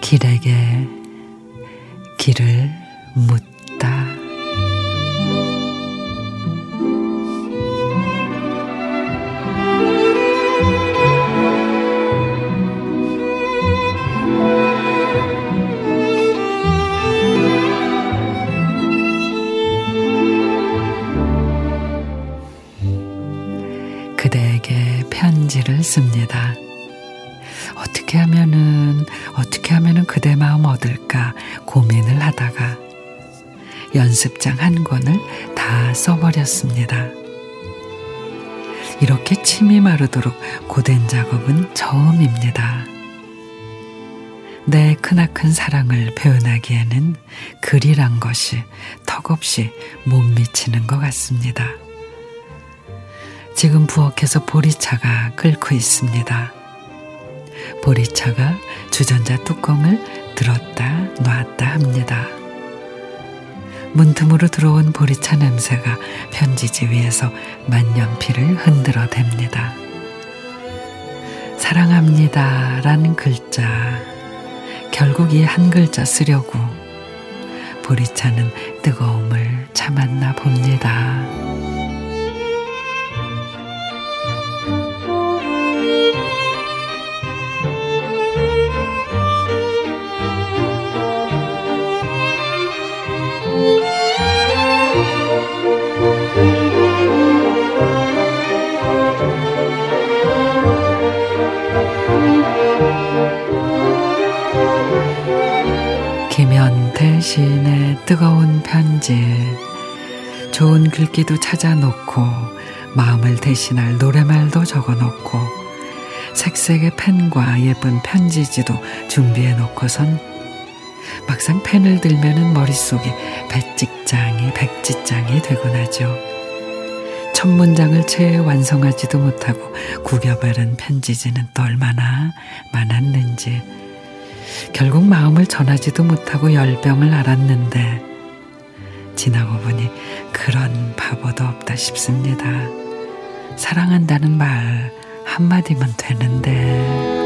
길에게 길을 묻다. 편지를 씁니다. 어떻게 하면은, 어떻게 하면은 그대 마음 얻을까 고민을 하다가 연습장 한 권을 다 써버렸습니다. 이렇게 침이 마르도록 고된 작업은 처음입니다. 내 크나큰 사랑을 표현하기에는 글이란 것이 턱없이 못 미치는 것 같습니다. 지금 부엌에서 보리차가 끓고 있습니다. 보리차가 주전자 뚜껑을 들었다 놨다 합니다. 문틈으로 들어온 보리차 냄새가 편지지 위에서 만년필을 흔들어 댑니다. 사랑합니다 라는 글자, 결국 이 한 글자 쓰려고 보리차는 뜨거움을 참았나 봅니다. 김현태 시인의 뜨거운 편지 좋은 글귀도 찾아놓고 마음을 대신할 노래말도 적어놓고 색색의 펜과 예쁜 편지지도 준비해 놓고선 막상 펜을 들면은 머릿속이 배찍장이 백지장이 되곤 하죠. 첫 문장을 채 완성하지도 못하고 구겨바른 편지지는 또 얼마나 많았는지 결국 마음을 전하지도 못하고 열병을 앓았는데 지나고 보니 그런 바보도 없다 싶습니다. 사랑한다는 말 한마디면 되는데.